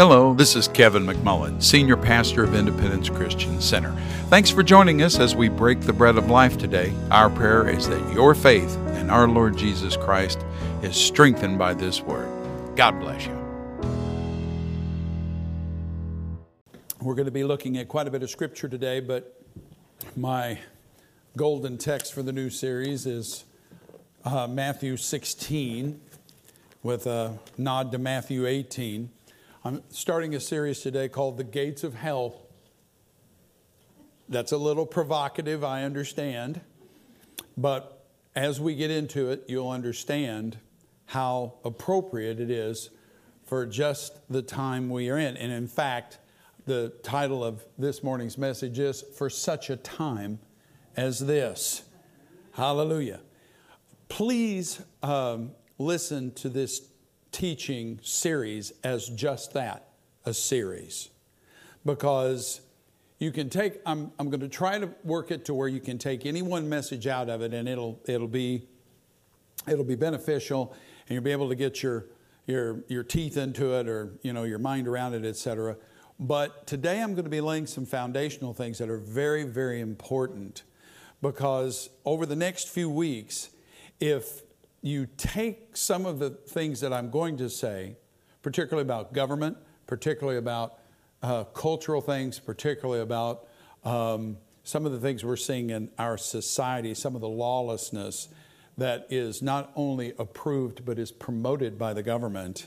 Hello, this is Kevin McMullen, Senior Pastor of Independence Christian Center. Thanks for joining us as we break the bread of life today. Our prayer is that your faith in our Lord Jesus Christ is strengthened by this word. God bless you. We're going to be looking at quite a bit of scripture today, but my golden text for the new series is uh, Matthew 16 with a nod to Matthew 18. I'm starting a series today called The Gates of Hell. That's a little provocative, I understand. But as we get into it, you'll understand how appropriate it is for just the time we are in. And in fact, the title of this morning's message is For Such a Time as This. Hallelujah. Please um, listen to this teaching series as just that a series. Because you can take, I'm, I'm going to try to work it to where you can take any one message out of it and it'll, it'll, be, it'll be beneficial and you'll be able to get your, your, your teeth into it or you know, your mind around it, etc. But today I'm going to be laying some foundational things that are very, very important because over the next few weeks, if you take some of the things that I'm going to say, particularly about government, particularly about uh, cultural things, particularly about um, some of the things we're seeing in our society, some of the lawlessness that is not only approved but is promoted by the government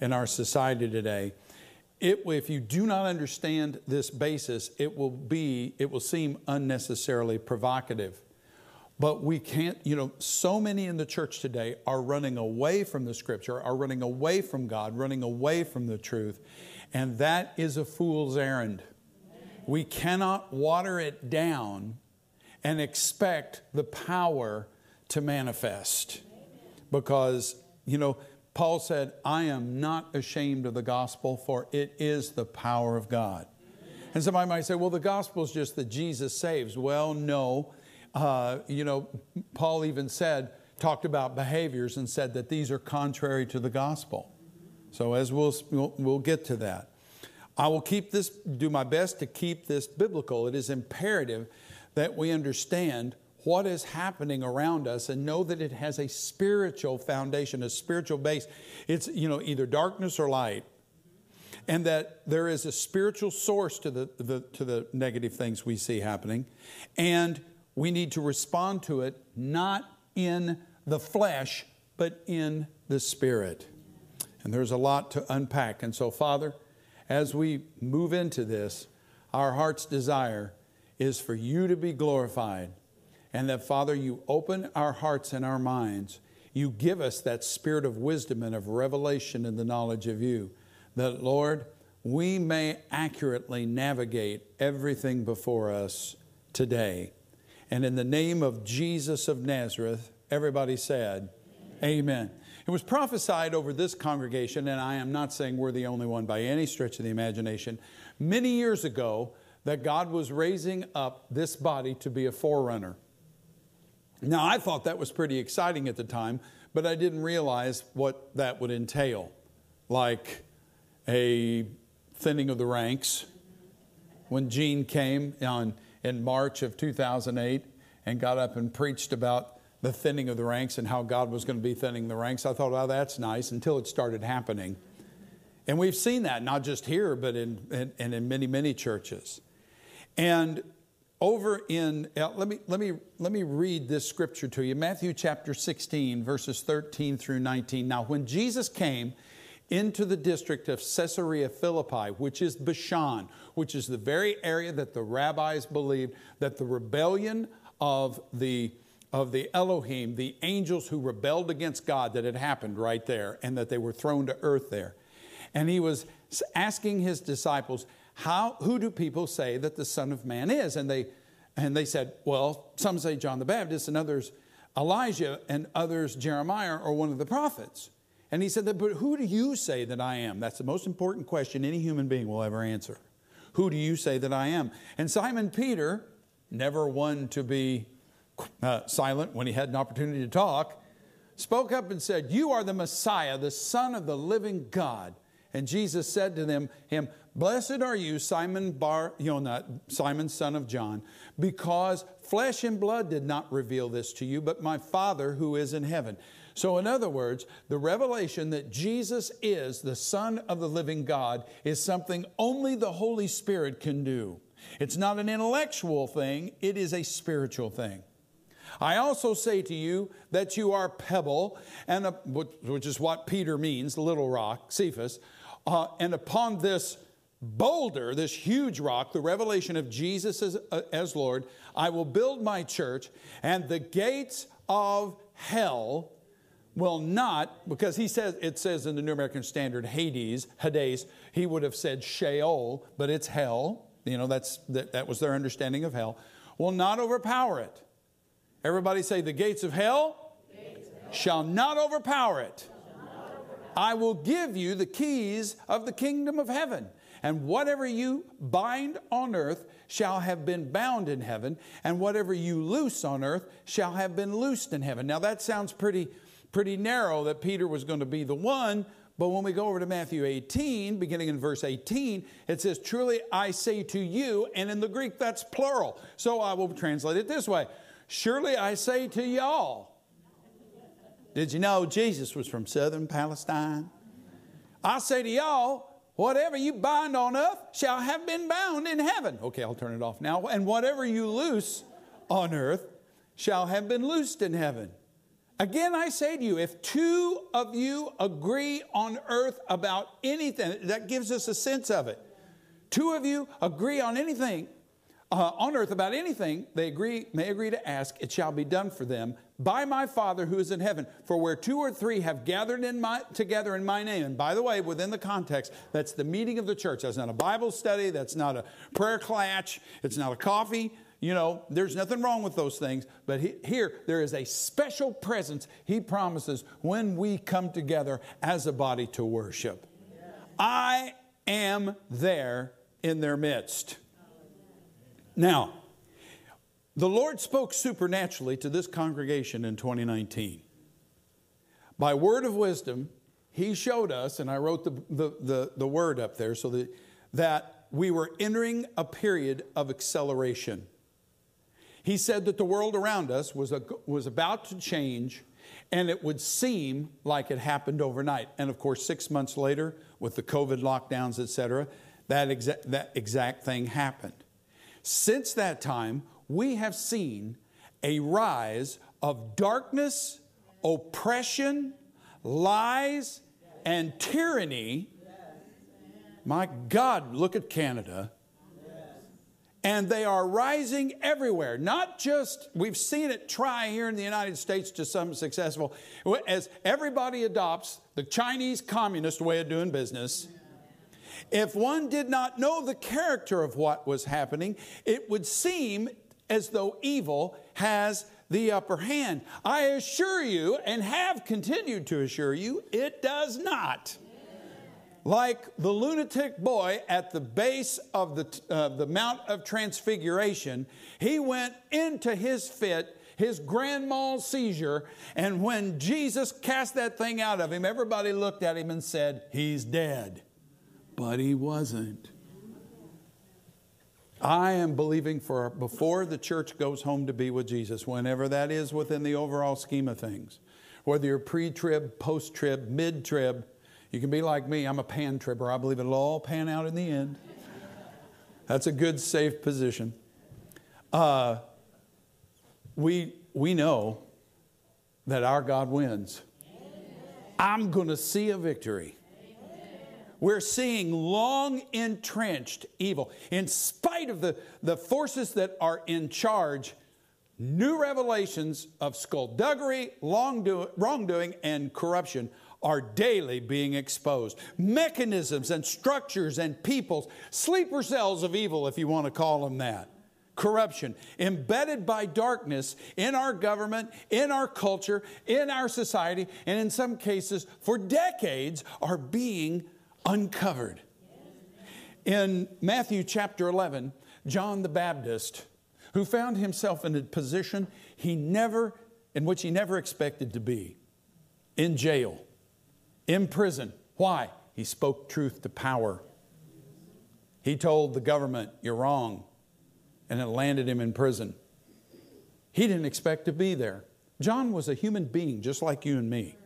in our society today. It, if you do not understand this basis, it will be, it will seem unnecessarily provocative. But we can't, you know, so many in the church today are running away from the scripture, are running away from God, running away from the truth. And that is a fool's errand. We cannot water it down and expect the power to manifest. Because, you know, Paul said, I am not ashamed of the gospel, for it is the power of God. And somebody might say, well, the gospel is just that Jesus saves. Well, no uh, you know, Paul even said, talked about behaviors and said that these are contrary to the gospel. So, as we'll, we'll, we'll get to that. I will keep this, do my best to keep this biblical. It is imperative that we understand what is happening around us and know that it has a spiritual foundation, a spiritual base. It's, you know, either darkness or light. And that there is a spiritual source to the, the to the negative things we see happening. And we need to respond to it not in the flesh, but in the spirit. And there's a lot to unpack. And so, Father, as we move into this, our heart's desire is for you to be glorified. And that, Father, you open our hearts and our minds. You give us that spirit of wisdom and of revelation in the knowledge of you. That, Lord, we may accurately navigate everything before us today. And in the name of Jesus of Nazareth, everybody said, Amen. Amen. It was prophesied over this congregation, and I am not saying we're the only one by any stretch of the imagination, many years ago that God was raising up this body to be a forerunner. Now, I thought that was pretty exciting at the time, but I didn't realize what that would entail, like a thinning of the ranks. When Gene came on in March of 2008 and got up and preached about the thinning of the ranks and how God was going to be thinning the ranks. I thought, oh, that's nice until it started happening. And we've seen that not just here, but in, in, and in many, many churches. And over in, uh, let me, let, me, let me read this scripture to you Matthew chapter 16, verses 13 through 19. Now, when Jesus came, into the district of Caesarea Philippi, which is Bashan, which is the very area that the rabbis believed that the rebellion of the of the Elohim, the angels who rebelled against God, that had happened right there, and that they were thrown to earth there. And he was asking his disciples, How, Who do people say that the Son of Man is? And they, and they said, Well, some say John the Baptist, and others Elijah, and others Jeremiah or one of the prophets. And he said, But who do you say that I am? That's the most important question any human being will ever answer. Who do you say that I am? And Simon Peter, never one to be uh, silent when he had an opportunity to talk, spoke up and said, You are the Messiah, the Son of the living God. And Jesus said to them, him, Blessed are you, Simon Bar Yonah, Simon son of John, because flesh and blood did not reveal this to you, but my Father who is in heaven. So, in other words, the revelation that Jesus is the Son of the living God is something only the Holy Spirit can do. It's not an intellectual thing, it is a spiritual thing. I also say to you that you are pebble, and a, which is what Peter means, little rock, Cephas, uh, and upon this boulder, this huge rock, the revelation of Jesus as, uh, as Lord, I will build my church, and the gates of hell will not, because he says, it says in the New American Standard, Hades, Hades, he would have said Sheol, but it's hell. You know, that's, that, that was their understanding of hell. Will not overpower it. Everybody say, the gates of hell, gates of hell. shall not overpower it. I will give you the keys of the kingdom of heaven. And whatever you bind on earth shall have been bound in heaven, and whatever you loose on earth shall have been loosed in heaven. Now that sounds pretty, pretty narrow that Peter was going to be the one, but when we go over to Matthew 18, beginning in verse 18, it says, Truly I say to you, and in the Greek that's plural. So I will translate it this way Surely I say to y'all. Did you know Jesus was from southern Palestine? I say to y'all, Whatever you bind on earth shall have been bound in heaven. Okay, I'll turn it off now. And whatever you loose on earth shall have been loosed in heaven. Again, I say to you, if two of you agree on earth about anything, that gives us a sense of it. Two of you agree on anything uh, on earth about anything they agree may agree to ask, it shall be done for them by my Father who is in heaven. For where two or three have gathered in my, together in my name, and by the way, within the context, that's the meeting of the church. That's not a Bible study, that's not a prayer clutch, it's not a coffee. You know, there's nothing wrong with those things, but he, here there is a special presence he promises when we come together as a body to worship. I am there in their midst. Now, the Lord spoke supernaturally to this congregation in 2019. By word of wisdom, He showed us, and I wrote the, the, the, the word up there, so that, that we were entering a period of acceleration. He said that the world around us was, a, was about to change and it would seem like it happened overnight. And of course, six months later, with the COVID lockdowns, et cetera, that, exa- that exact thing happened. Since that time, we have seen a rise of darkness, oppression, lies, and tyranny. My God, look at Canada. And they are rising everywhere. Not just, we've seen it try here in the United States to some successful, as everybody adopts the Chinese communist way of doing business. If one did not know the character of what was happening, it would seem as though evil has the upper hand. I assure you, and have continued to assure you, it does not. Like the lunatic boy at the base of the, uh, the Mount of Transfiguration, he went into his fit, his grand mal seizure, and when Jesus cast that thing out of him, everybody looked at him and said, He's dead but he wasn't. I am believing for before the church goes home to be with Jesus, whenever that is within the overall scheme of things. Whether you're pre trib, post trib, mid trib, you can be like me. I'm a pan tripper. I believe it'll all pan out in the end. That's a good, safe position. Uh, we, we know that our God wins. I'm going to see a victory. We're seeing long entrenched evil. In spite of the, the forces that are in charge, new revelations of skullduggery, wrongdoing, and corruption are daily being exposed. Mechanisms and structures and peoples, sleeper cells of evil, if you want to call them that. Corruption embedded by darkness in our government, in our culture, in our society, and in some cases for decades are being uncovered. In Matthew chapter 11, John the Baptist, who found himself in a position he never, in which he never expected to be, in jail, in prison. Why? He spoke truth to power. He told the government, You're wrong, and it landed him in prison. He didn't expect to be there. John was a human being just like you and me.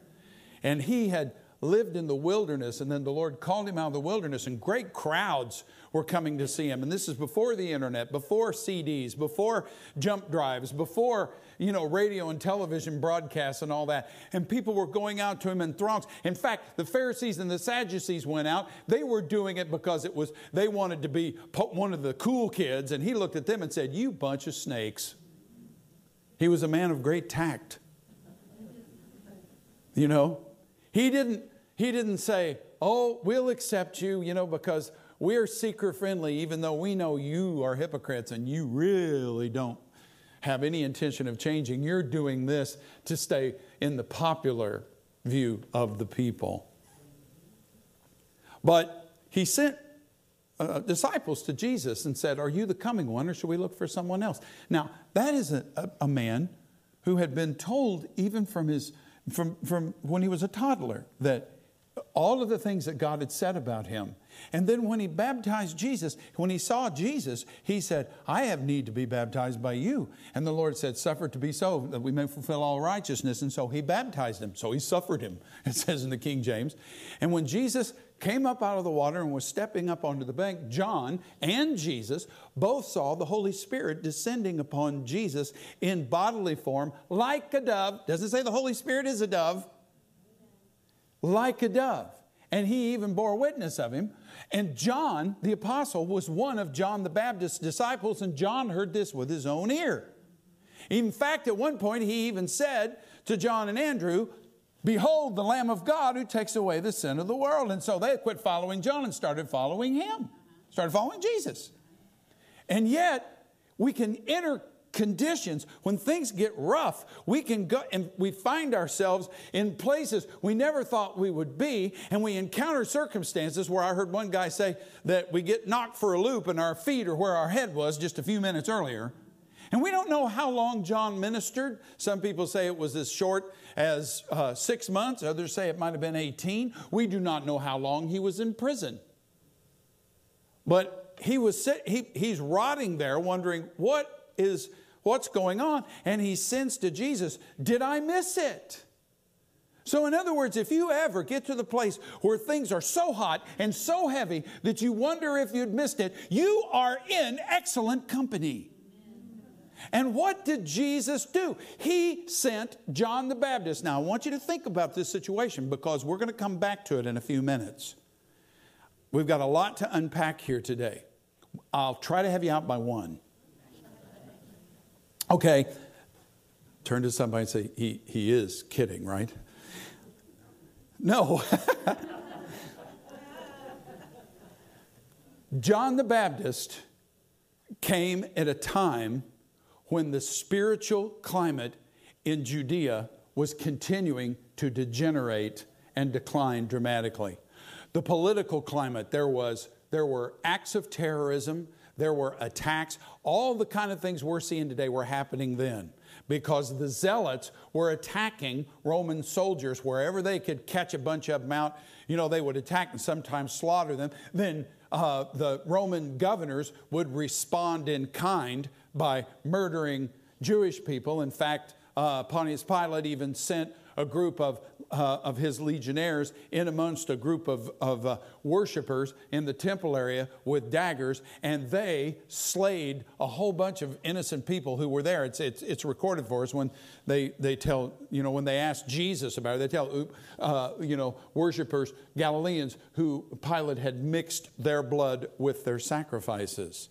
And he had lived in the wilderness, and then the Lord called him out of the wilderness, and great crowds were coming to see him. And this is before the internet, before CDs, before jump drives, before you know radio and television broadcasts and all that. And people were going out to him in throngs. In fact, the Pharisees and the Sadducees went out. They were doing it because it was they wanted to be one of the cool kids, and he looked at them and said, "You bunch of snakes." He was a man of great tact. You know, he didn't, he didn't say, Oh, we'll accept you, you know, because we're seeker friendly, even though we know you are hypocrites and you really don't have any intention of changing. You're doing this to stay in the popular view of the people. But he sent uh, disciples to Jesus and said, Are you the coming one, or should we look for someone else? Now, that is a, a, a man who had been told, even from his from, from when he was a toddler that all of the things that God had said about him. And then when he baptized Jesus, when he saw Jesus, he said, I have need to be baptized by you. And the Lord said, Suffer to be so, that we may fulfill all righteousness. And so he baptized him. So he suffered him, it says in the King James. And when Jesus came up out of the water and was stepping up onto the bank, John and Jesus both saw the Holy Spirit descending upon Jesus in bodily form like a dove. Doesn't say the Holy Spirit is a dove, like a dove. And he even bore witness of him. And John, the apostle, was one of John the Baptist's disciples, and John heard this with his own ear. In fact, at one point, he even said to John and Andrew, Behold, the Lamb of God who takes away the sin of the world. And so they quit following John and started following him, started following Jesus. And yet, we can enter conditions when things get rough we can go and we find ourselves in places we never thought we would be and we encounter circumstances where i heard one guy say that we get knocked for a loop and our feet are where our head was just a few minutes earlier and we don't know how long John ministered. Some people say it was as short as uh, six months, others say it might have been 18. We do not know how long he was in prison. But he was he, he's rotting there wondering what is what's going on and he sends to Jesus, "Did I miss it?" So, in other words, if you ever get to the place where things are so hot and so heavy that you wonder if you'd missed it, you are in excellent company. And what did Jesus do? He sent John the Baptist. Now, I want you to think about this situation because we're going to come back to it in a few minutes. We've got a lot to unpack here today. I'll try to have you out by one. Okay, turn to somebody and say, He, he is kidding, right? No. John the Baptist came at a time when the spiritual climate in Judea was continuing to degenerate and decline dramatically. The political climate, there was there were acts of terrorism, there were attacks, all the kind of things we're seeing today were happening then because the zealots were attacking Roman soldiers wherever they could catch a bunch of them out. You know, they would attack and sometimes slaughter them. Then uh, the Roman governors would respond in kind by murdering Jewish people. In fact, uh, Pontius Pilate even sent a group of, uh, of his legionnaires in amongst a group of, of uh, worshipers in the temple area with daggers, and they slayed a whole bunch of innocent people who were there. It's, it's, it's recorded for us when they, they tell, you know, when they ask Jesus about it, they tell, uh, you know, worshipers, Galileans, who Pilate had mixed their blood with their sacrifices.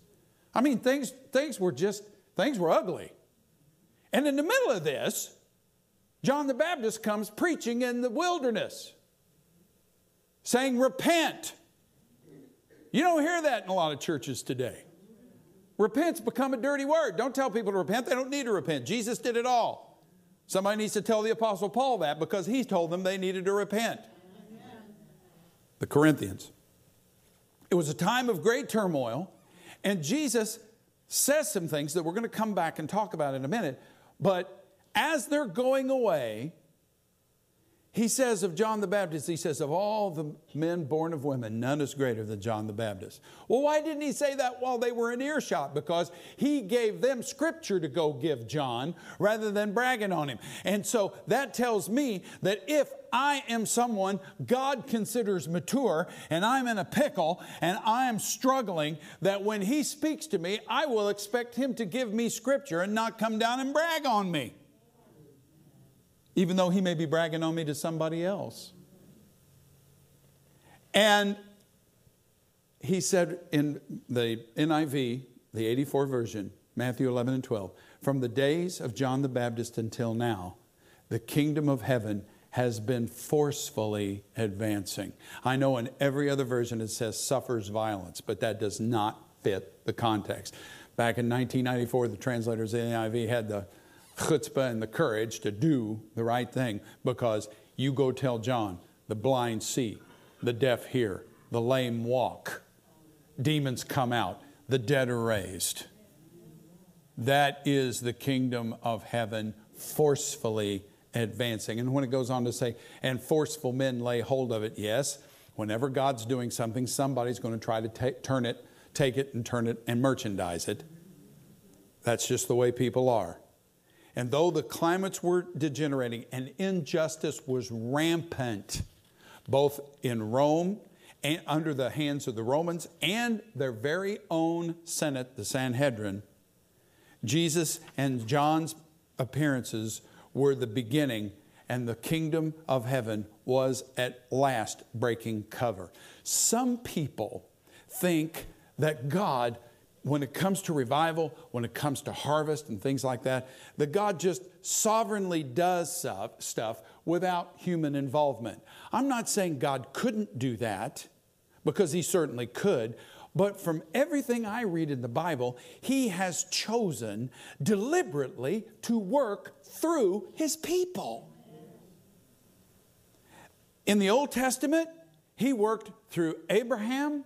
I mean, things, things were just, things were ugly. And in the middle of this, John the Baptist comes preaching in the wilderness, saying, Repent. You don't hear that in a lot of churches today. Repent's become a dirty word. Don't tell people to repent, they don't need to repent. Jesus did it all. Somebody needs to tell the Apostle Paul that because he told them they needed to repent. The Corinthians. It was a time of great turmoil. And Jesus says some things that we're going to come back and talk about in a minute. But as they're going away, he says of John the Baptist, he says, of all the men born of women, none is greater than John the Baptist. Well, why didn't he say that while they were in earshot? Because he gave them scripture to go give John rather than bragging on him. And so that tells me that if I am someone God considers mature and I'm in a pickle and I am struggling, that when he speaks to me, I will expect him to give me scripture and not come down and brag on me even though he may be bragging on me to somebody else. And he said in the NIV, the 84 version, Matthew 11 and 12, from the days of John the Baptist until now, the kingdom of heaven has been forcefully advancing. I know in every other version it says suffers violence, but that does not fit the context. Back in 1994, the translators of the NIV had the chutzpah and the courage to do the right thing because you go tell John, the blind see, the deaf hear, the lame walk, demons come out, the dead are raised. That is the kingdom of heaven forcefully advancing. And when it goes on to say, and forceful men lay hold of it, yes, whenever God's doing something, somebody's going to try to turn it, take it and turn it and merchandise it. That's just the way people are. And though the climates were degenerating and injustice was rampant, both in Rome and under the hands of the Romans and their very own Senate, the Sanhedrin, Jesus and John's appearances were the beginning, and the kingdom of heaven was at last breaking cover. Some people think that God when it comes to revival, when it comes to harvest and things like that, that God just sovereignly does stuff, stuff without human involvement. I'm not saying God couldn't do that, because He certainly could. But from everything I read in the Bible, He has chosen deliberately to work through His people. In the Old Testament, He worked through Abraham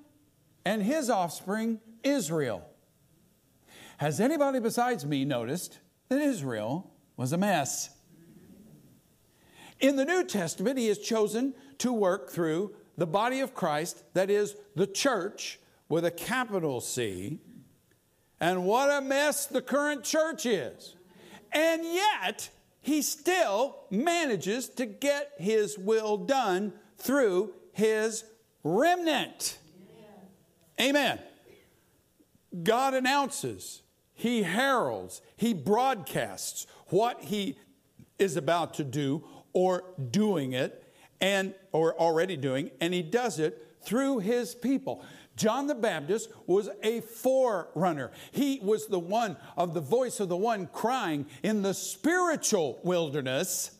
and his offspring, Israel. Has anybody besides me noticed that Israel was a mess? In the New Testament, he has chosen to work through the body of Christ, that is, the church with a capital C. And what a mess the current church is. And yet, he still manages to get his will done through his remnant. Amen. God announces he heralds, he broadcasts what he is about to do or doing it and or already doing and he does it through his people. John the Baptist was a forerunner. He was the one of the voice of the one crying in the spiritual wilderness,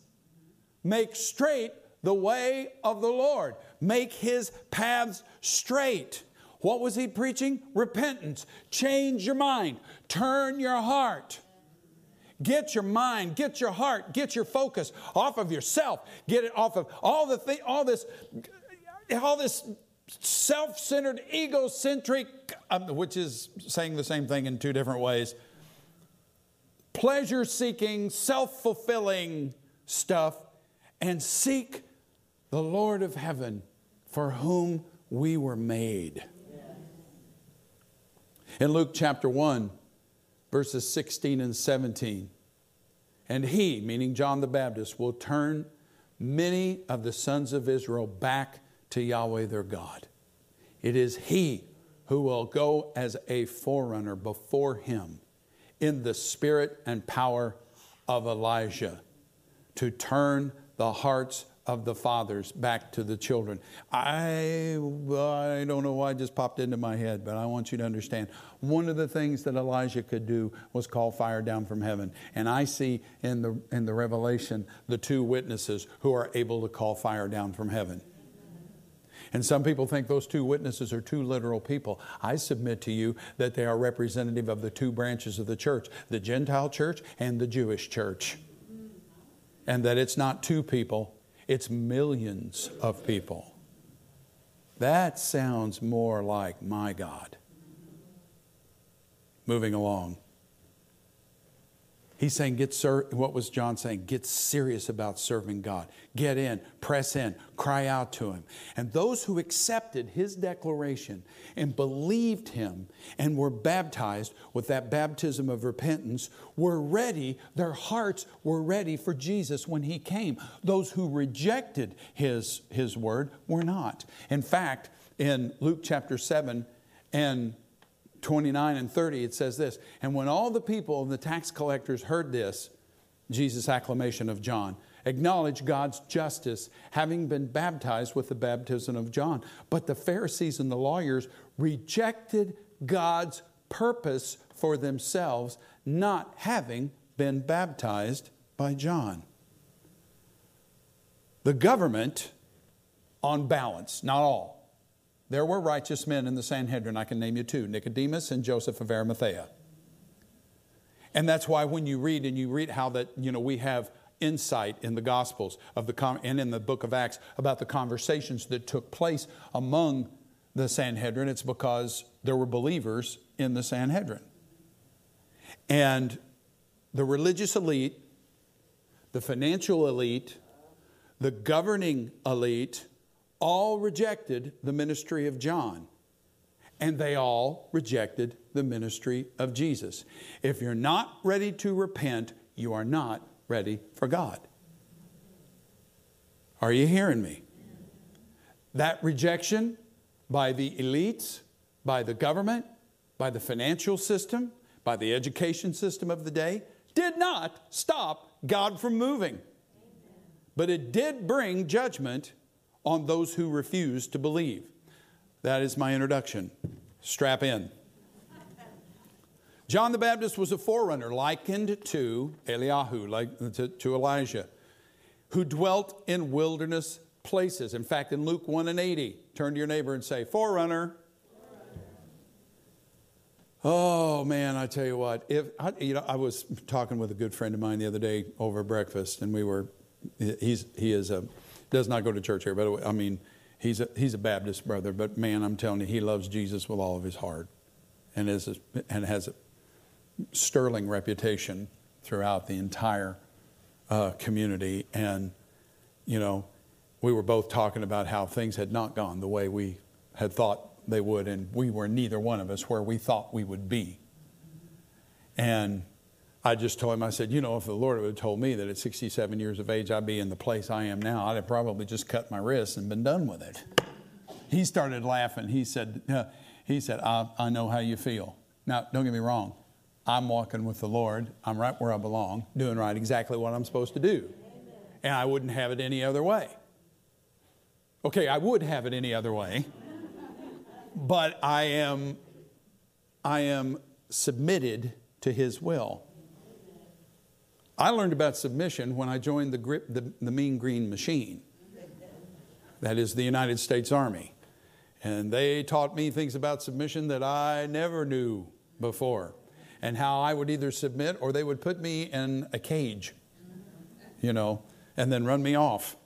make straight the way of the Lord, make his paths straight. What was he preaching? Repentance. Change your mind. Turn your heart. Get your mind, get your heart, get your focus off of yourself. Get it off of all the thing, all this, all this self-centered, egocentric, um, which is saying the same thing in two different ways. Pleasure-seeking, self-fulfilling stuff, and seek the Lord of heaven, for whom we were made. In Luke chapter 1, verses 16 and 17, and he, meaning John the Baptist, will turn many of the sons of Israel back to Yahweh their God. It is he who will go as a forerunner before him in the spirit and power of Elijah to turn the hearts of the fathers back to the children. I, I don't know why it just popped into my head, but I want you to understand. One of the things that Elijah could do was call fire down from heaven. And I see in the, in the Revelation the two witnesses who are able to call fire down from heaven. And some people think those two witnesses are two literal people. I submit to you that they are representative of the two branches of the church the Gentile church and the Jewish church. And that it's not two people, it's millions of people. That sounds more like my God. Moving along. He's saying, get ser- what was John saying? Get serious about serving God. Get in, press in, cry out to Him. And those who accepted His declaration and believed Him and were baptized with that baptism of repentance were ready, their hearts were ready for Jesus when He came. Those who rejected His, his word were not. In fact, in Luke chapter 7 and 29 and 30, it says this And when all the people and the tax collectors heard this, Jesus' acclamation of John, acknowledged God's justice, having been baptized with the baptism of John. But the Pharisees and the lawyers rejected God's purpose for themselves, not having been baptized by John. The government, on balance, not all, there were righteous men in the Sanhedrin. I can name you two Nicodemus and Joseph of Arimathea. And that's why when you read and you read how that, you know, we have insight in the Gospels of the and in the book of Acts about the conversations that took place among the Sanhedrin, it's because there were believers in the Sanhedrin. And the religious elite, the financial elite, the governing elite, all rejected the ministry of John, and they all rejected the ministry of Jesus. If you're not ready to repent, you are not ready for God. Are you hearing me? That rejection by the elites, by the government, by the financial system, by the education system of the day did not stop God from moving. But it did bring judgment on those who refuse to believe. That is my introduction. Strap in. John the Baptist was a forerunner likened to Eliyahu, like to, to, Elijah, who dwelt in wilderness places. In fact, in Luke 1 and 80, turn to your neighbor and say, Forerunner. Oh man, I tell you what, if I, you know, I was talking with a good friend of mine the other day over breakfast, and we were, he's he is a does not go to church here, but I mean, he's a, he's a Baptist brother, but man, I'm telling you, he loves Jesus with all of his heart and, is a, and has a sterling reputation throughout the entire uh, community. And, you know, we were both talking about how things had not gone the way we had thought they would, and we were neither one of us where we thought we would be. And I just told him, I said, you know, if the Lord would have told me that at 67 years of age I'd be in the place I am now, I'd have probably just cut my wrists and been done with it. He started laughing. He said, uh, he said, I, I know how you feel. Now, don't get me wrong. I'm walking with the Lord. I'm right where I belong, doing right exactly what I'm supposed to do. And I wouldn't have it any other way. Okay, I would have it any other way. but I am I am submitted to his will. I learned about submission when I joined the, grip, the, the Mean Green Machine. That is the United States Army. And they taught me things about submission that I never knew before, and how I would either submit or they would put me in a cage, you know, and then run me off.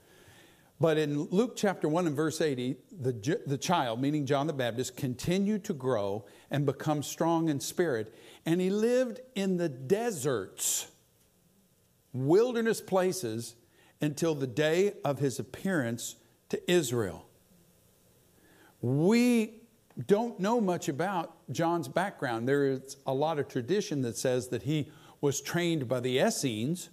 But in Luke chapter 1 and verse 80, the, the child, meaning John the Baptist, continued to grow and become strong in spirit, and he lived in the deserts wilderness places until the day of his appearance to Israel. We don't know much about John's background. There is a lot of tradition that says that he was trained by the Essenes,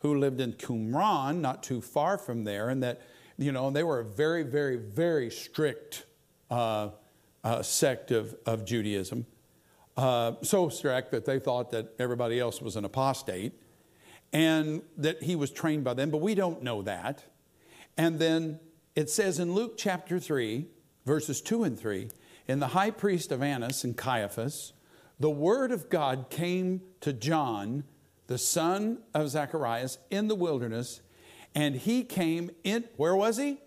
who lived in Qumran, not too far from there, and that, you know, they were a very, very, very strict uh, uh, sect of, of Judaism. Uh, so strict that they thought that everybody else was an apostate and that he was trained by them, but we don't know that. And then it says in Luke chapter 3, verses 2 and 3, in the high priest of Annas and Caiaphas, the word of God came to John, the son of Zacharias, in the wilderness, and he came in, where was he?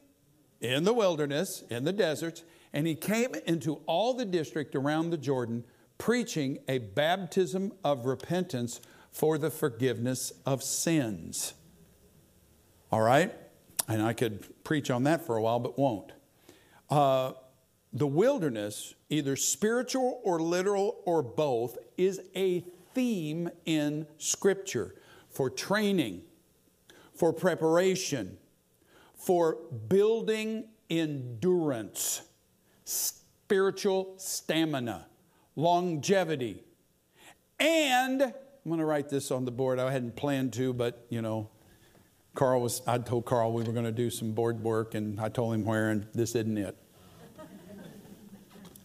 In the wilderness, in the deserts, and he came into all the district around the Jordan, preaching a baptism of repentance for the forgiveness of sins. All right? And I could preach on that for a while, but won't. Uh, the wilderness, either spiritual or literal or both, is a theme in Scripture for training, for preparation, for building endurance, spiritual stamina, longevity. And I'm going to write this on the board. I hadn't planned to, but you know, Carl was, I told Carl we were going to do some board work, and I told him where, and this isn't it.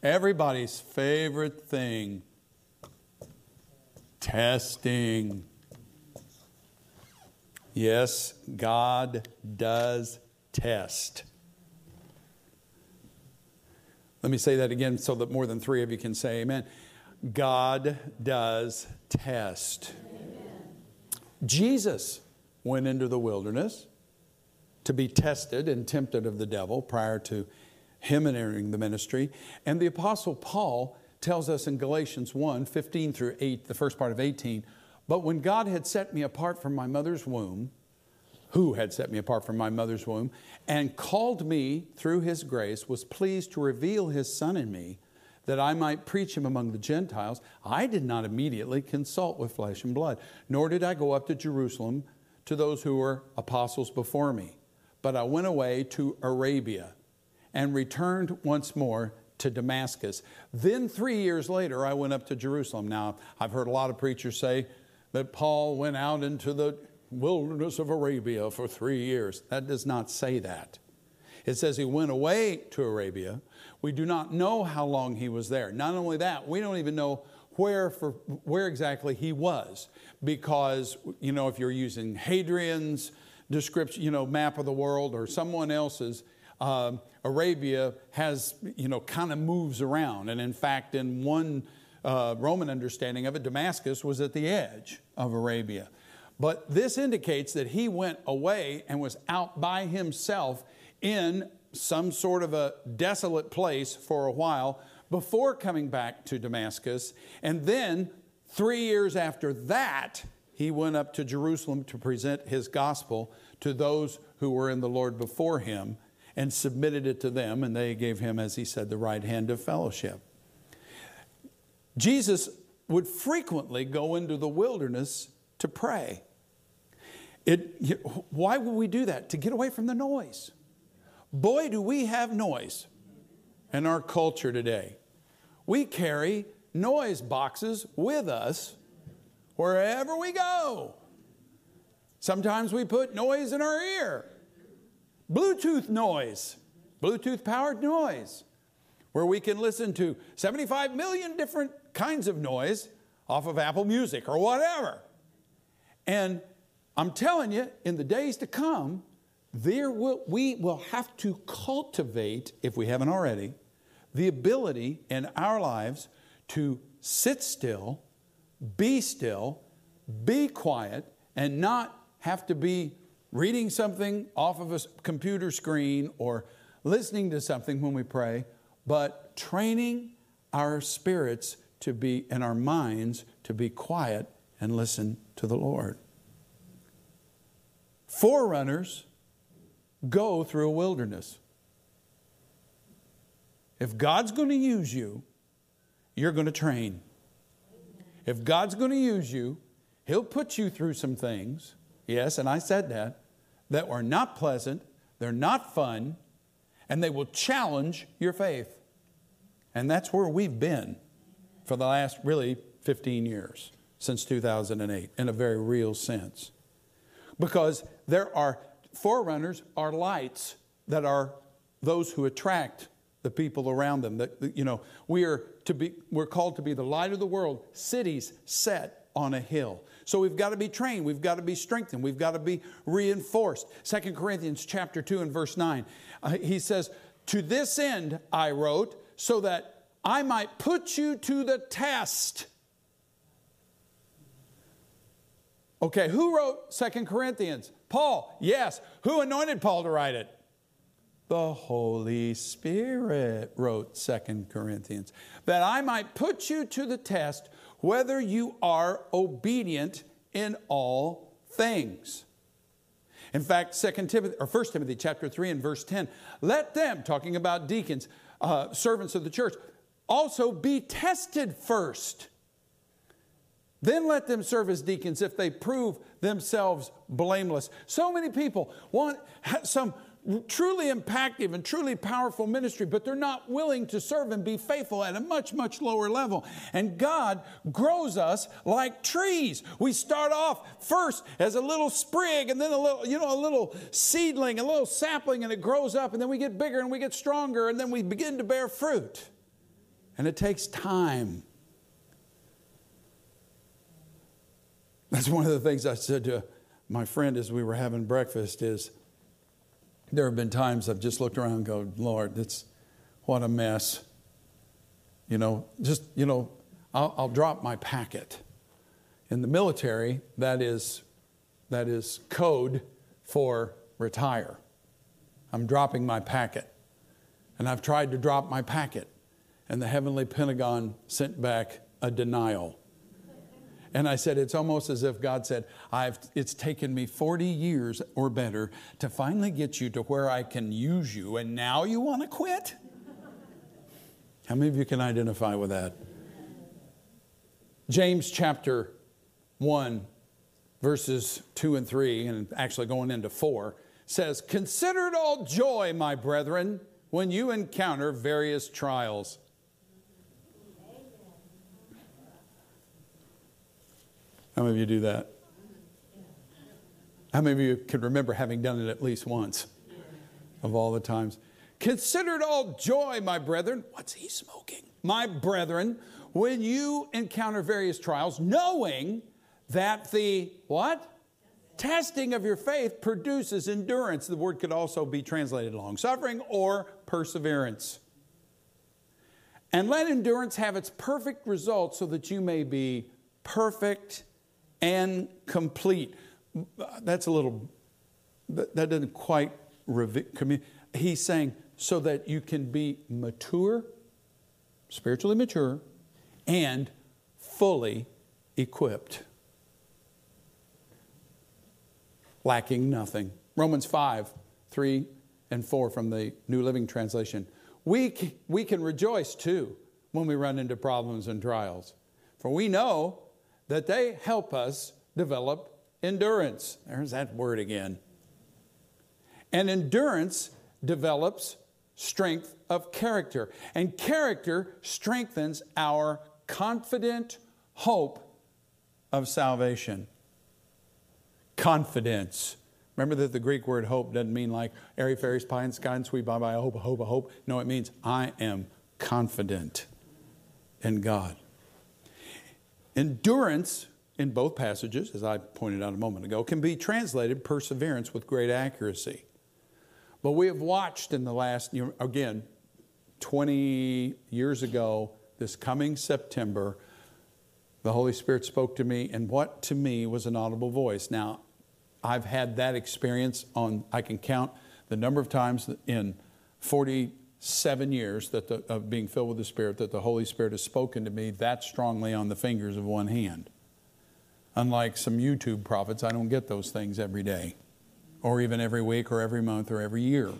Everybody's favorite thing testing. Yes, God does test. Let me say that again so that more than three of you can say amen. God does test. Amen. Jesus went into the wilderness to be tested and tempted of the devil prior to him entering the ministry. And the Apostle Paul tells us in Galatians 1 15 through 8, the first part of 18, but when God had set me apart from my mother's womb, who had set me apart from my mother's womb, and called me through his grace, was pleased to reveal his Son in me, that I might preach him among the Gentiles, I did not immediately consult with flesh and blood, nor did I go up to Jerusalem to those who were apostles before me. But I went away to Arabia and returned once more to Damascus. Then, three years later, I went up to Jerusalem. Now, I've heard a lot of preachers say that Paul went out into the wilderness of Arabia for three years. That does not say that. It says he went away to Arabia. We do not know how long he was there. Not only that, we don't even know where, for, where exactly he was because, you know, if you're using Hadrian's description, you know, map of the world or someone else's, uh, Arabia has, you know, kind of moves around. And in fact, in one uh, Roman understanding of it, Damascus was at the edge of Arabia. But this indicates that he went away and was out by himself in some sort of a desolate place for a while before coming back to Damascus. And then, three years after that, he went up to Jerusalem to present his gospel to those who were in the Lord before him and submitted it to them, and they gave him, as he said, the right hand of fellowship. Jesus would frequently go into the wilderness to pray. It, why would we do that? To get away from the noise. Boy, do we have noise in our culture today. We carry noise boxes with us wherever we go. Sometimes we put noise in our ear. Bluetooth noise, Bluetooth powered noise, where we can listen to 75 million different kinds of noise off of Apple Music or whatever. And I'm telling you, in the days to come, there will, we will have to cultivate, if we haven't already, the ability in our lives to sit still, be still, be quiet, and not have to be reading something off of a computer screen or listening to something when we pray, but training our spirits to be, and our minds to be quiet and listen to the Lord. Forerunners go through a wilderness. If God's going to use you, you're going to train. If God's going to use you, He'll put you through some things, yes, and I said that, that are not pleasant, they're not fun, and they will challenge your faith. And that's where we've been for the last really 15 years, since 2008, in a very real sense. Because there are forerunners are lights that are those who attract the people around them. That you know, we are to be we're called to be the light of the world, cities set on a hill. So we've got to be trained, we've got to be strengthened, we've got to be reinforced. Second Corinthians chapter 2 and verse 9. Uh, he says, "To this end I wrote, so that I might put you to the test." Okay, who wrote Second Corinthians? Paul. Yes. Who anointed Paul to write it? The Holy Spirit wrote Second Corinthians. That I might put you to the test whether you are obedient in all things. In fact, Second Timothy or First Timothy chapter 3 and verse 10, let them, talking about deacons, uh, servants of the church, also be tested first Then let them serve as deacons if they prove themselves blameless. So many people want some truly impactful and truly powerful ministry, but they're not willing to serve and be faithful at a much, much lower level. And God grows us like trees. We start off first as a little sprig and then a little, you know, a little seedling, a little sapling, and it grows up, and then we get bigger and we get stronger, and then we begin to bear fruit. And it takes time. That's one of the things I said to my friend as we were having breakfast is there have been times I've just looked around and go, Lord, it's what a mess. You know, just, you know, I'll, I'll drop my packet. In the military, that is, that is code for retire. I'm dropping my packet. And I've tried to drop my packet. And the heavenly Pentagon sent back a denial. And I said, it's almost as if God said, I've, it's taken me 40 years or better to finally get you to where I can use you, and now you want to quit? How many of you can identify with that? James chapter 1, verses 2 and 3, and actually going into 4, says, Consider it all joy, my brethren, when you encounter various trials How many of you do that? How many of you can remember having done it at least once of all the times? Consider it all joy, my brethren. What's he smoking? My brethren, when you encounter various trials, knowing that the what? Testing of your faith produces endurance. The word could also be translated long suffering or perseverance. And let endurance have its perfect result so that you may be perfect and complete. That's a little, that doesn't quite. He's saying, so that you can be mature, spiritually mature, and fully equipped, lacking nothing. Romans 5 3 and 4 from the New Living Translation. We, we can rejoice too when we run into problems and trials, for we know that they help us develop endurance. There's that word again. And endurance develops strength of character, and character strengthens our confident hope of salvation. Confidence. Remember that the Greek word hope doesn't mean like airy fairies, pie the sky and sweet bye bye, hope, hope, hope. No, it means I am confident in God. Endurance in both passages, as I pointed out a moment ago, can be translated perseverance with great accuracy. But we have watched in the last, again, 20 years ago, this coming September, the Holy Spirit spoke to me, and what to me was an audible voice. Now, I've had that experience on, I can count the number of times in 40 seven years that the, of being filled with the Spirit that the Holy Spirit has spoken to me that strongly on the fingers of one hand. Unlike some YouTube prophets, I don't get those things every day, or even every week, or every month, or every year.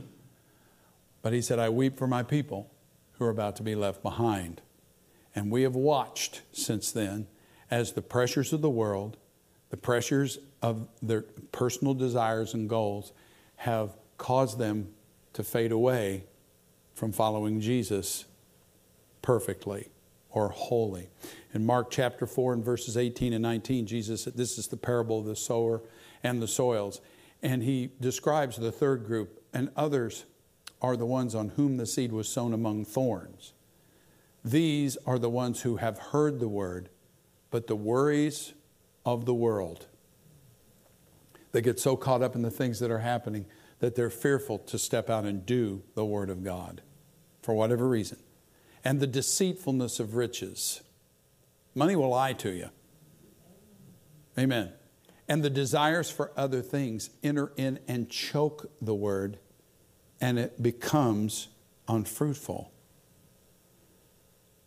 But he said, I weep for my people who are about to be left behind. And we have watched since then as the pressures of the world, the pressures of their personal desires and goals have caused them to fade away from following Jesus perfectly or wholly. In Mark chapter 4 and verses 18 and 19, Jesus, said, this is the parable of the sower and the soils. And he describes the third group, and others are the ones on whom the seed was sown among thorns. These are the ones who have heard the word, but the worries of the world. They get so caught up in the things that are happening that they're fearful to step out and do the Word of God for whatever reason. And the deceitfulness of riches. Money will lie to you. Amen. And the desires for other things enter in and choke the Word, and it becomes unfruitful.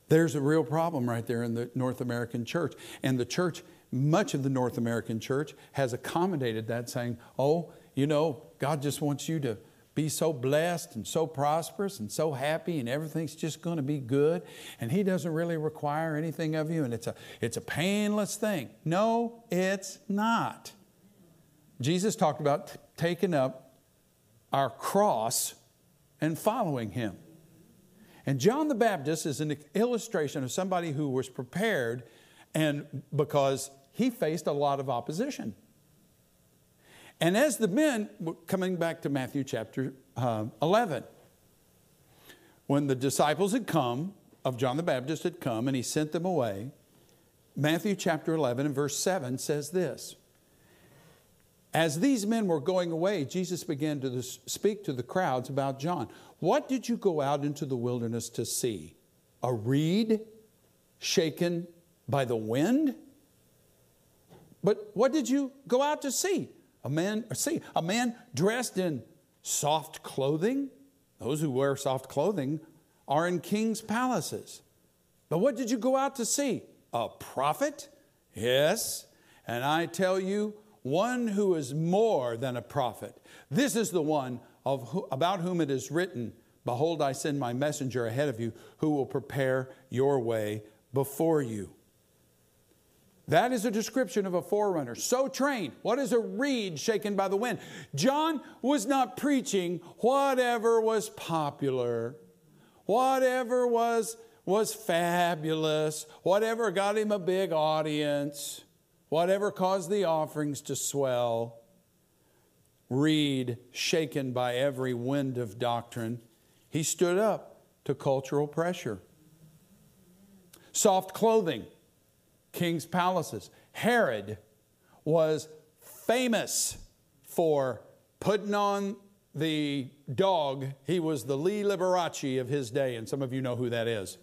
There's a real problem right there in the North American church. And the church, much of the North American church, has accommodated that, saying, oh, you know, God just wants you to be so blessed and so prosperous and so happy and everything's just going to be good and he doesn't really require anything of you and it's a it's a painless thing. No it's not. Jesus talked about t- taking up our cross and following him. And john the baptist is an illustration of somebody who was prepared and because he faced a lot of opposition and as the men, coming back to Matthew chapter uh, 11, when the disciples had come, of John the Baptist had come, and he sent them away, Matthew chapter 11 and verse 7 says this As these men were going away, Jesus began to speak to the crowds about John. What did you go out into the wilderness to see? A reed shaken by the wind? But what did you go out to see? A man, see, a man dressed in soft clothing. Those who wear soft clothing are in king's palaces. But what did you go out to see? A prophet? Yes. And I tell you, one who is more than a prophet. This is the one of who, about whom it is written, Behold, I send my messenger ahead of you who will prepare your way before you. That is a description of a forerunner, so trained. What is a reed shaken by the wind? John was not preaching whatever was popular, whatever was, was fabulous, whatever got him a big audience, whatever caused the offerings to swell. Reed shaken by every wind of doctrine. He stood up to cultural pressure. Soft clothing king's palaces. Herod was famous for putting on the dog. He was the Lee Liberace of his day, and some of you know who that is.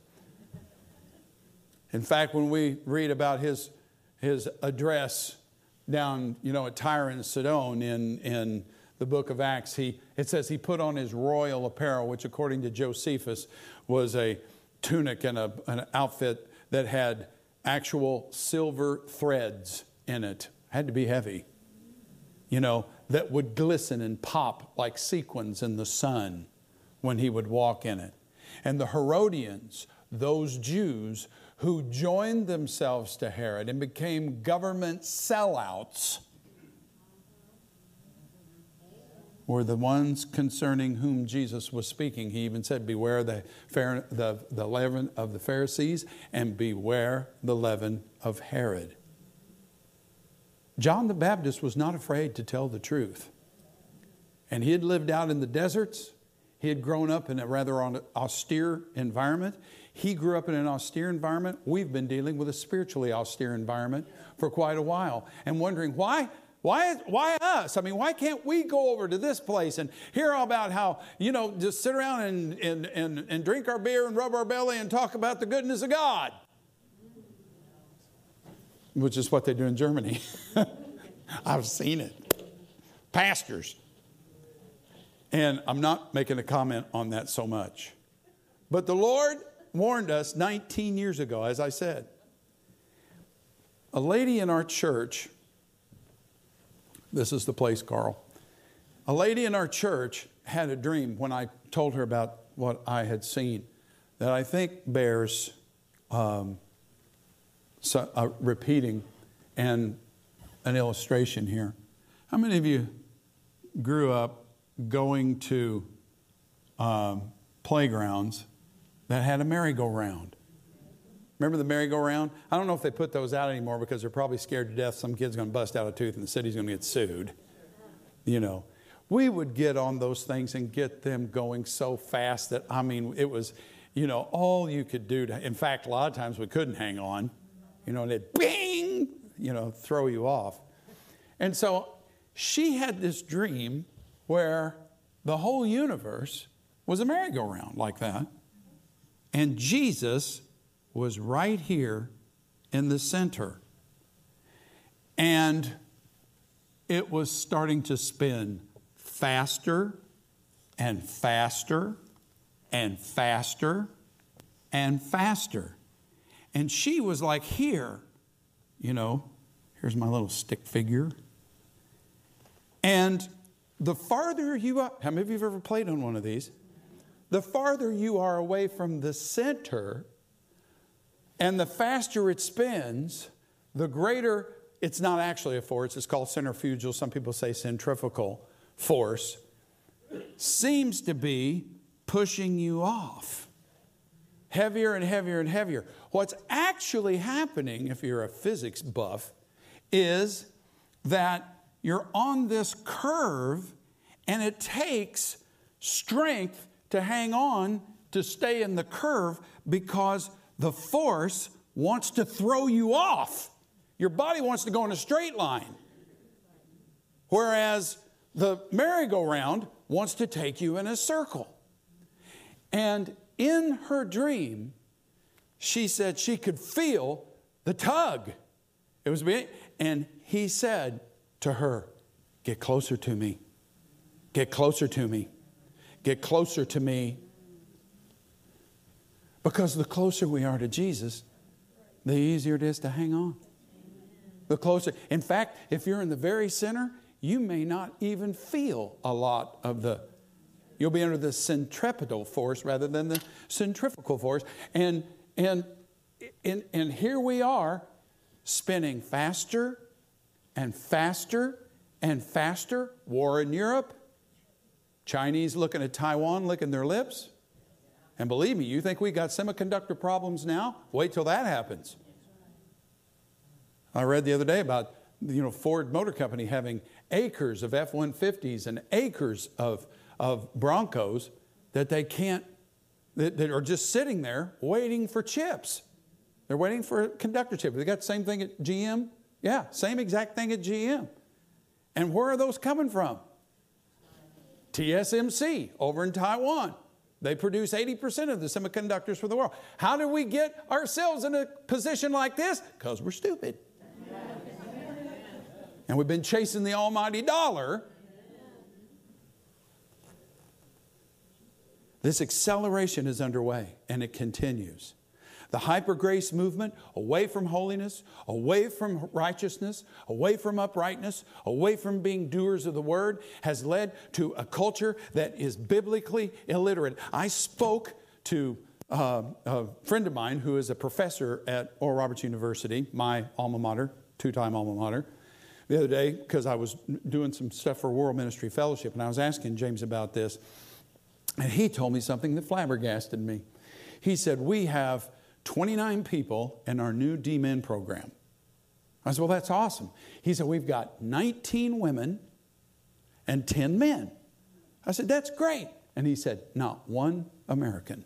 In fact, when we read about his, his address down, you know, at Tyre and Sidon in, in the book of Acts, he, it says he put on his royal apparel, which according to Josephus was a tunic and a, an outfit that had actual silver threads in it. Had to be heavy. You know, that would glisten and pop like sequins in the sun when he would walk in it. And the Herodians, those Jews who joined themselves to Herod and became government sellouts, were the ones concerning whom Jesus was speaking. He even said, Beware the, the, the leaven of the Pharisees and beware the leaven of Herod. John the Baptist was not afraid to tell the truth. And he had lived out in the deserts. He had grown up in a rather austere environment. He grew up in an austere environment. We've been dealing with a spiritually austere environment for quite a while and wondering why why, why us? I mean, why can't we go over to this place and hear all about how, you know, just sit around and, and, and, and drink our beer and rub our belly and talk about the goodness of God? Which is what they do in Germany. I've seen it. Pastors. And I'm not making a comment on that so much. But the Lord warned us 19 years ago, as I said. A lady in our church this is the place, Carl. A lady in our church had a dream when I told her about what I had seen that I think bears um, so, uh, repeating and an illustration here. How many of you grew up going to um, playgrounds that had a merry-go-round? Remember the merry-go-round? I don't know if they put those out anymore because they're probably scared to death some kid's going to bust out a tooth and the city's going to get sued. You know, we would get on those things and get them going so fast that, I mean, it was, you know, all you could do to, in fact, a lot of times we couldn't hang on, you know, and it bing, you know, throw you off. And so she had this dream where the whole universe was a merry-go-round like that. And Jesus was right here in the center. And it was starting to spin faster and faster and faster and faster. And she was like, Here, you know, here's my little stick figure. And the farther you are, how many of you have ever played on one of these? The farther you are away from the center and the faster it spins, the greater it's not actually a force, it's called centrifugal, some people say centrifugal force, seems to be pushing you off. Heavier and heavier and heavier. What's actually happening, if you're a physics buff, is that you're on this curve and it takes strength to hang on to stay in the curve because the force wants to throw you off. Your body wants to go in a straight line. Whereas the merry-go-round wants to take you in a circle. And in her dream, she said she could feel the tug. It was being, and he said to her, Get closer to me. Get closer to me. Get closer to me. Because the closer we are to Jesus, the easier it is to hang on. The closer. In fact, if you're in the very center, you may not even feel a lot of the You'll be under the centripetal force rather than the centrifugal force. And, and, and, and here we are spinning faster and faster and faster. War in Europe. Chinese looking at Taiwan, licking their lips. And believe me, you think we got semiconductor problems now? Wait till that happens. I read the other day about you know Ford Motor Company having acres of F-150s and acres of of Broncos that they can't, that, that are just sitting there waiting for chips. They're waiting for a conductor chip. They got the same thing at GM? Yeah, same exact thing at GM. And where are those coming from? TSMC over in Taiwan. They produce 80% of the semiconductors for the world. How did we get ourselves in a position like this? Because we're stupid. and we've been chasing the almighty dollar This acceleration is underway and it continues. The hyper grace movement, away from holiness, away from righteousness, away from uprightness, away from being doers of the word, has led to a culture that is biblically illiterate. I spoke to uh, a friend of mine who is a professor at Oral Roberts University, my alma mater, two time alma mater, the other day because I was doing some stuff for World Ministry Fellowship and I was asking James about this. And he told me something that flabbergasted me. He said, We have 29 people in our new D.Min. program. I said, Well, that's awesome. He said, We've got 19 women and 10 men. I said, That's great. And he said, Not one American.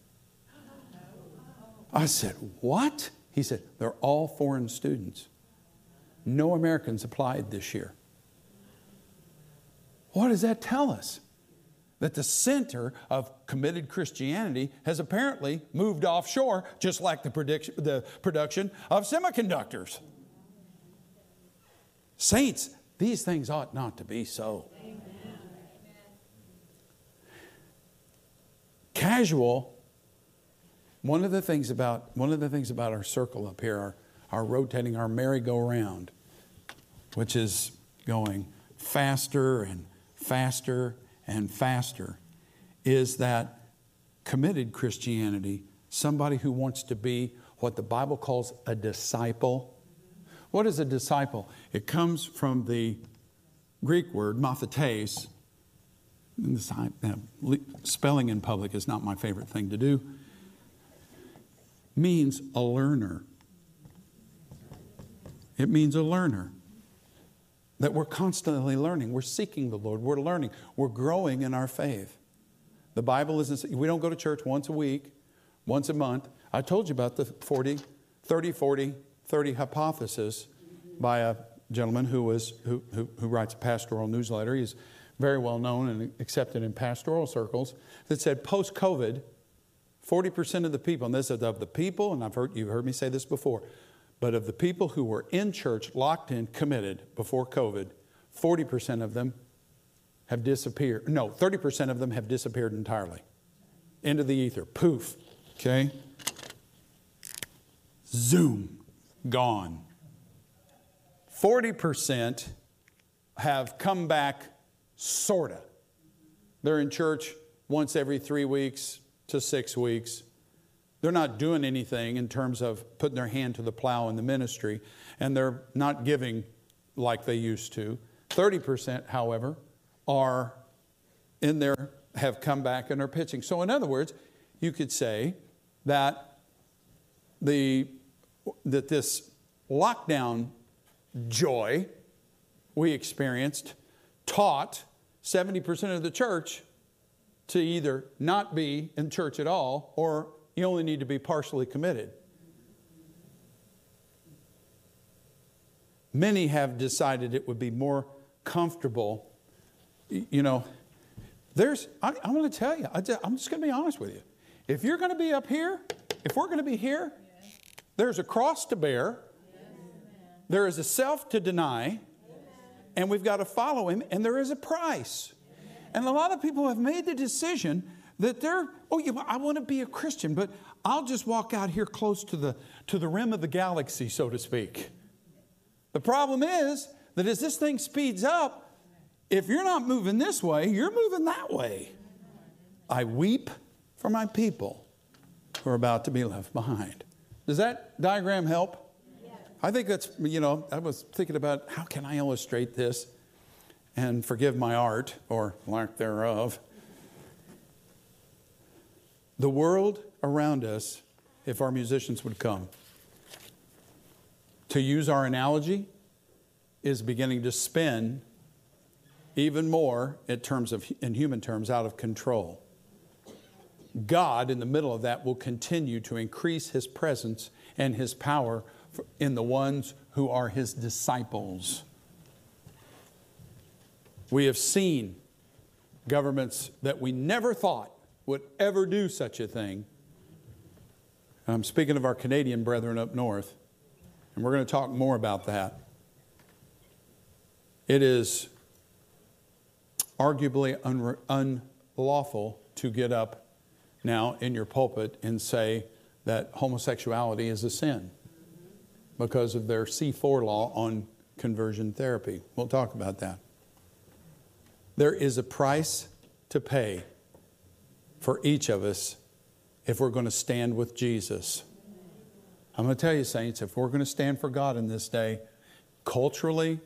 I said, What? He said, They're all foreign students. No Americans applied this year. What does that tell us? That the center of committed Christianity has apparently moved offshore, just like the, the production of semiconductors. Saints, these things ought not to be so. Amen. Casual. One of the things about one of the things about our circle up here, our, our rotating, our merry-go-round, which is going faster and faster and faster is that committed Christianity, somebody who wants to be what the Bible calls a disciple. What is a disciple? It comes from the Greek word mathetes. Spelling in public is not my favorite thing to do. Means a learner. It means a learner. That we're constantly learning. We're seeking the Lord. We're learning. We're growing in our faith. The Bible isn't, we don't go to church once a week, once a month. I told you about the 40, 30, 40, 30 hypothesis by a gentleman who, was, who, who, who writes a pastoral newsletter. He's very well known and accepted in pastoral circles that said post COVID, 40% of the people, and this is of the people, and I've heard, you've heard me say this before, but of the people who were in church, locked in, committed before COVID, 40% of them have disappeared. No, 30% of them have disappeared entirely. Into the ether. Poof. Okay? Zoom. Gone. 40% have come back Sort of. They're in church once every three weeks to six weeks. They're not doing anything in terms of putting their hand to the plow in the ministry, and they're not giving like they used to. 30%, however, are in there, have come back and are pitching. So, in other words, you could say that, the, that this lockdown joy we experienced taught 70% of the church to either not be in church at all or you only need to be partially committed. Many have decided it would be more comfortable. You know, there's, I, I want to tell you, I, am just going to be honest with you. If you're going to be up here, if we're going to be here, there's a cross to bear, there is a self to deny, and we've got to follow him, and there is a price. And a lot of people have made the decision that they're, oh, yeah, I want to be a Christian, but I'll just walk out here close to the, to the rim of the galaxy, so to speak. The problem is that as this thing speeds up, if you're not moving this way, you're moving that way. I weep for my people who are about to be left behind. Does that diagram help? I think that's, you know, I was thinking about how can I illustrate this and forgive my art or lack thereof. The world around us, if our musicians would come, to use our analogy, is beginning to spin even more in terms of in human terms out of control. God in the middle of that will continue to increase his presence and his power in the ones who are his disciples. We have seen governments that we never thought would ever do such a thing. I'm speaking of our Canadian brethren up north, and we're going to talk more about that. It is arguably un- unlawful to get up now in your pulpit and say that homosexuality is a sin because of their C4 law on conversion therapy. We'll talk about that. There is a price to pay for each of us if we're going to stand with Jesus. I'm going to tell you, saints, if we're going to stand for God in this day, culturally,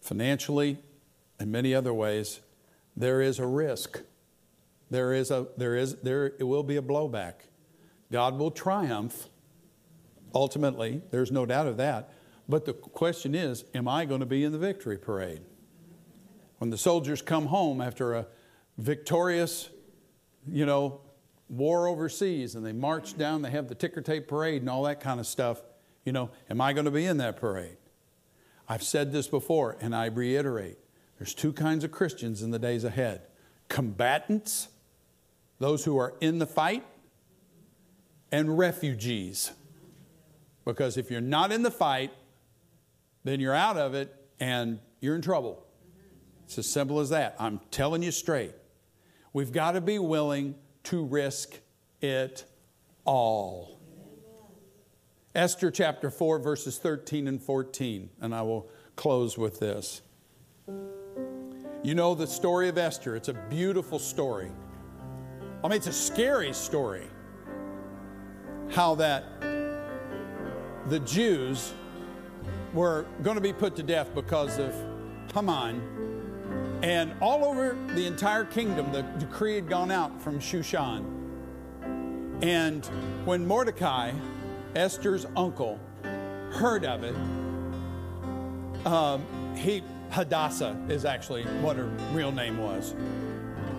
financially, and many other ways, there is a risk. There is a there is there it will be a blowback. God will triumph Ultimately, there's no doubt of that. But the question is, am I going to be in the victory parade? When the soldiers come home after a victorious, you know, war overseas and they march down, they have the ticker tape parade and all that kind of stuff, you know, am I going to be in that parade? I've said this before and I reiterate there's two kinds of Christians in the days ahead combatants, those who are in the fight, and refugees. Because if you're not in the fight, then you're out of it and you're in trouble. It's as simple as that. I'm telling you straight. We've got to be willing to risk it all. Esther chapter 4, verses 13 and 14, and I will close with this. You know the story of Esther. It's a beautiful story. I mean, it's a scary story. How that the Jews were going to be put to death because of Haman. And all over the entire kingdom, the decree had gone out from Shushan. And when Mordecai, Esther's uncle, heard of it, um, he Hadassah is actually what her real name was.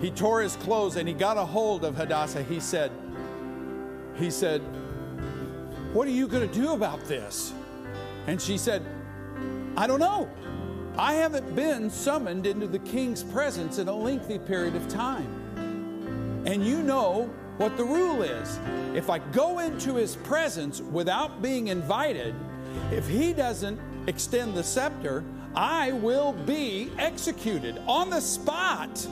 He tore his clothes and he got a hold of Hadassah. He said, he said, what are you going to do about this? And she said, I don't know. I haven't been summoned into the king's presence in a lengthy period of time. And you know what the rule is. If I go into his presence without being invited, if he doesn't extend the scepter, I will be executed on the spot.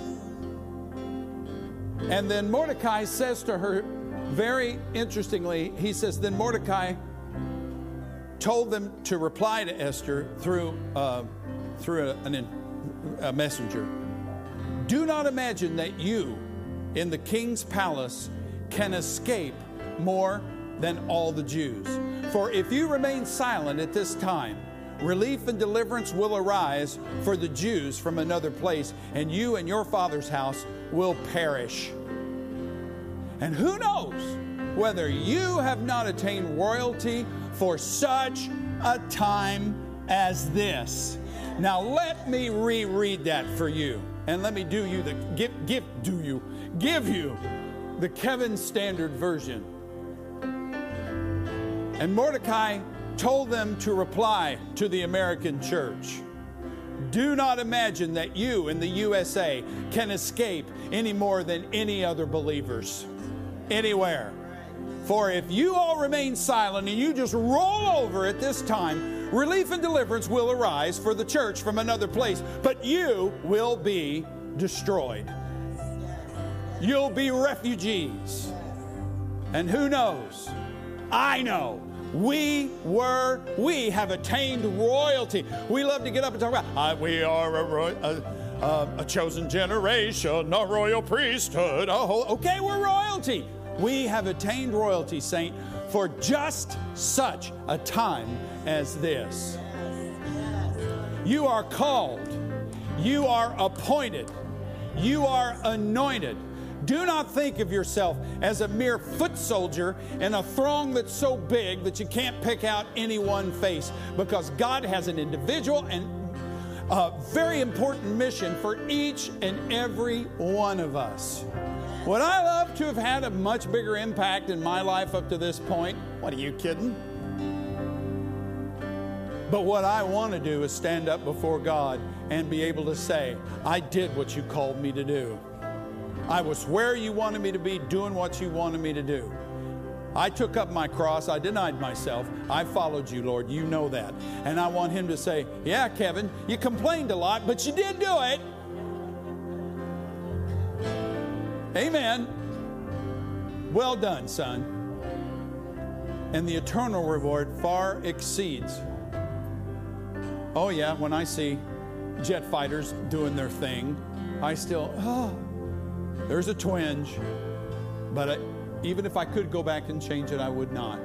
And then Mordecai says to her, very interestingly, he says, Then Mordecai told them to reply to Esther through, uh, through a, an, a messenger. Do not imagine that you in the king's palace can escape more than all the Jews. For if you remain silent at this time, relief and deliverance will arise for the Jews from another place, and you and your father's house will perish. And who knows whether you have not attained royalty for such a time as this. Now let me reread that for you. And let me do you the give give do you give you the Kevin Standard version. And Mordecai told them to reply to the American church. Do not imagine that you in the USA can escape any more than any other believers anywhere. For if you all remain silent and you just roll over at this time, relief and deliverance will arise for the church from another place, but you will be destroyed. You'll be refugees. And who knows? I know we were, we have attained royalty. We love to get up and talk about, uh, we are a, a, a, a, chosen generation, a royal priesthood. Oh, okay, we're royalty. We have attained royalty, saint, for just such a time as this. You are called, you are appointed, you are anointed do not think of yourself as a mere foot soldier in a throng that's so big that you can't pick out any one face because God has an individual and a very important mission for each and every one of us. Would I love to have had a much bigger impact in my life up to this point? What are you kidding? But what I want to do is stand up before God and be able to say, I did what you called me to do. I was where you wanted me to be, doing what you wanted me to do. I took up my cross. I denied myself. I followed you, Lord. You know that. And I want him to say, Yeah, Kevin, you complained a lot, but you did do it. Amen. Well done, son. And the eternal reward far exceeds. Oh, yeah, when I see jet fighters doing their thing, I still, oh, there's a twinge, but I, even if I could go back and change it, I would not.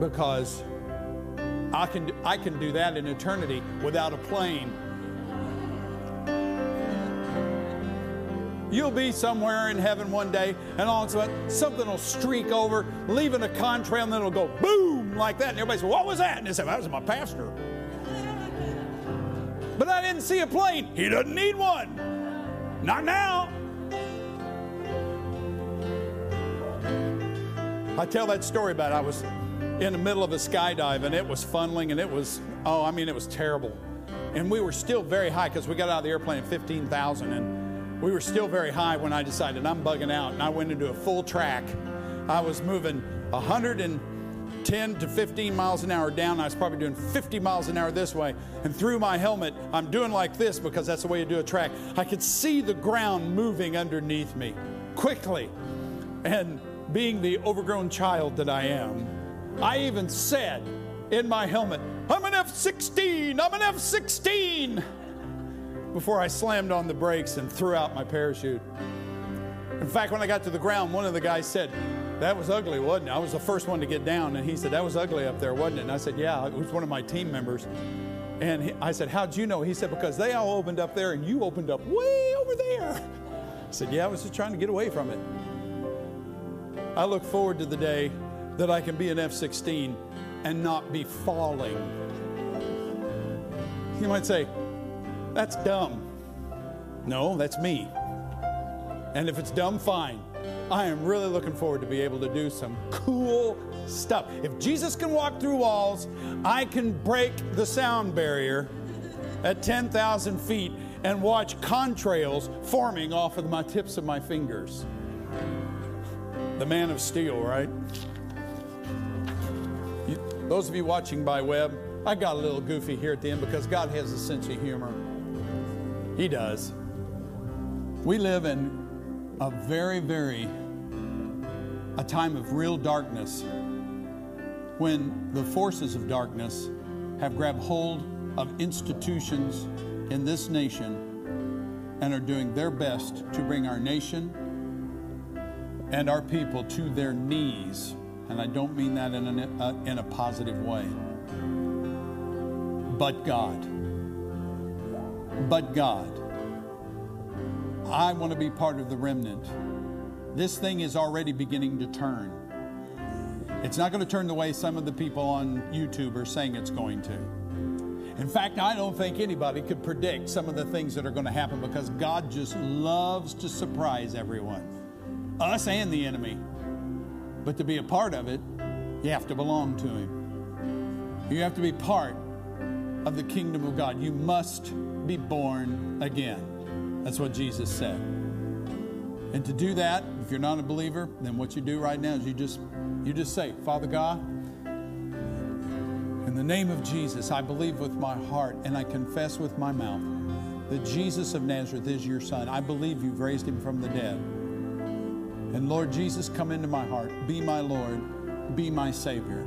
Because I can, I can do that in eternity without a plane. You'll be somewhere in heaven one day, and all of a sudden something will streak over, leaving a contrail, and then it'll go boom like that. And everybody says, What was that? And they say, That was my pastor. But I didn't see a plane. He doesn't need one. Not now. I tell that story about I was in the middle of a skydive and it was funneling and it was, oh, I mean, it was terrible. And we were still very high because we got out of the airplane at 15,000 and we were still very high when I decided I'm bugging out and I went into a full track. I was moving 110 to 15 miles an hour down. I was probably doing 50 miles an hour this way. And through my helmet, I'm doing like this because that's the way you do a track. I could see the ground moving underneath me quickly. And being the overgrown child that I am, I even said in my helmet, I'm an F 16, I'm an F 16, before I slammed on the brakes and threw out my parachute. In fact, when I got to the ground, one of the guys said, That was ugly, wasn't it? I was the first one to get down. And he said, That was ugly up there, wasn't it? And I said, Yeah, it was one of my team members. And he, I said, How'd you know? He said, Because they all opened up there and you opened up way over there. I said, Yeah, I was just trying to get away from it. I look forward to the day that I can be an F 16 and not be falling. You might say, that's dumb. No, that's me. And if it's dumb, fine. I am really looking forward to be able to do some cool stuff. If Jesus can walk through walls, I can break the sound barrier at 10,000 feet and watch contrails forming off of my tips of my fingers the man of steel, right? You, those of you watching by web, I got a little goofy here at the end because God has a sense of humor. He does. We live in a very, very a time of real darkness when the forces of darkness have grabbed hold of institutions in this nation and are doing their best to bring our nation and our people to their knees. And I don't mean that in a, uh, in a positive way. But God. But God. I want to be part of the remnant. This thing is already beginning to turn. It's not going to turn the way some of the people on YouTube are saying it's going to. In fact, I don't think anybody could predict some of the things that are going to happen because God just loves to surprise everyone, us and the enemy. But to be a part of it, you have to belong to Him. You have to be part of the kingdom of God. You must be born again. That's what Jesus said. And to do that, if you're not a believer, then what you do right now is you just you just say, Father God, in the name of Jesus, I believe with my heart and I confess with my mouth that Jesus of Nazareth is your Son. I believe you've raised him from the dead. And Lord Jesus, come into my heart. Be my Lord. Be my Savior.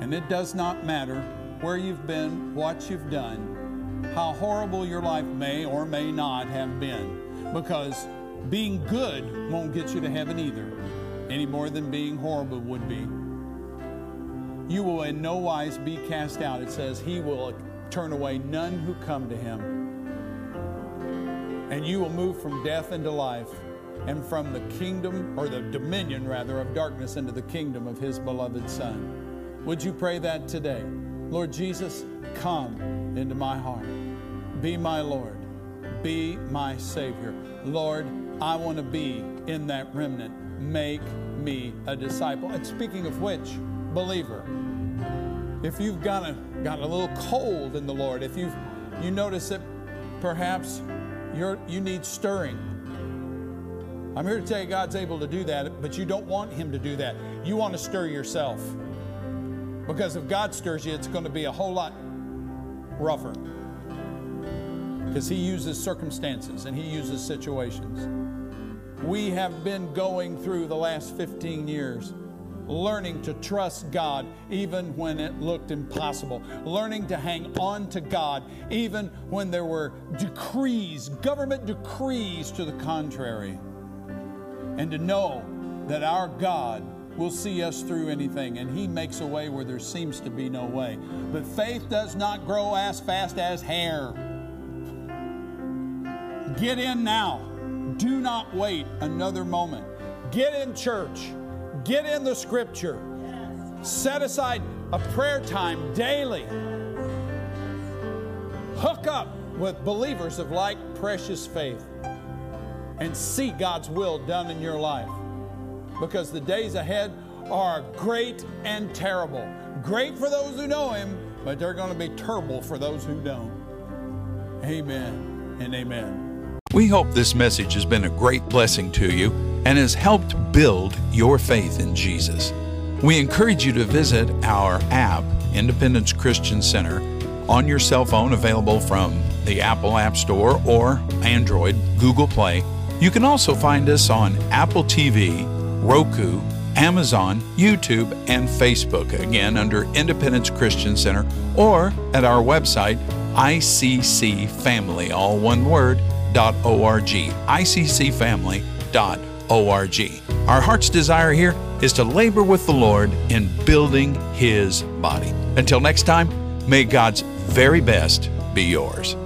And it does not matter where you've been, what you've done, how horrible your life may or may not have been, because being good won't get you to heaven either, any more than being horrible would be you will in no wise be cast out. It says, He will turn away none who come to Him. And you will move from death into life and from the kingdom, or the dominion rather, of darkness into the kingdom of His beloved Son. Would you pray that today? Lord Jesus, come into my heart. Be my Lord. Be my Savior. Lord, I want to be in that remnant. Make me a disciple. And speaking of which, believer. If you've got a, got a little cold in the Lord, if you've, you notice that perhaps you're, you need stirring, I'm here to tell you God's able to do that, but you don't want Him to do that. You want to stir yourself. Because if God stirs you, it's going to be a whole lot rougher. Because He uses circumstances and He uses situations. We have been going through the last 15 years learning to trust God even when it looked impossible, learning to hang on to God even when there were decrees, government decrees to the contrary, and to know that our God will see us through anything, and He makes a way where there seems to be no way. But faith does not grow as fast as hair. Get in now. Do not wait another moment. Get in church. Get in the scripture. Set aside a prayer time daily. Hook up with believers of like precious faith and see God's will done in your life. Because the days ahead are great and terrible. Great for those who know Him, but they're going to be terrible for those who don't. Amen and amen. We hope this message has been a great blessing to you and has helped build your faith in Jesus. We encourage you to visit our app, Independence Christian Center, on your cell phone, available from the Apple App Store or Android Google Play. You can also find us on Apple TV, Roku, Amazon, YouTube, and Facebook, again under Independence Christian Center, or at our website, iccfamily, all one word, .org, iccfamily.org. Our heart's desire here is to labor with the Lord in building His body. Until next time, may God's very best be yours.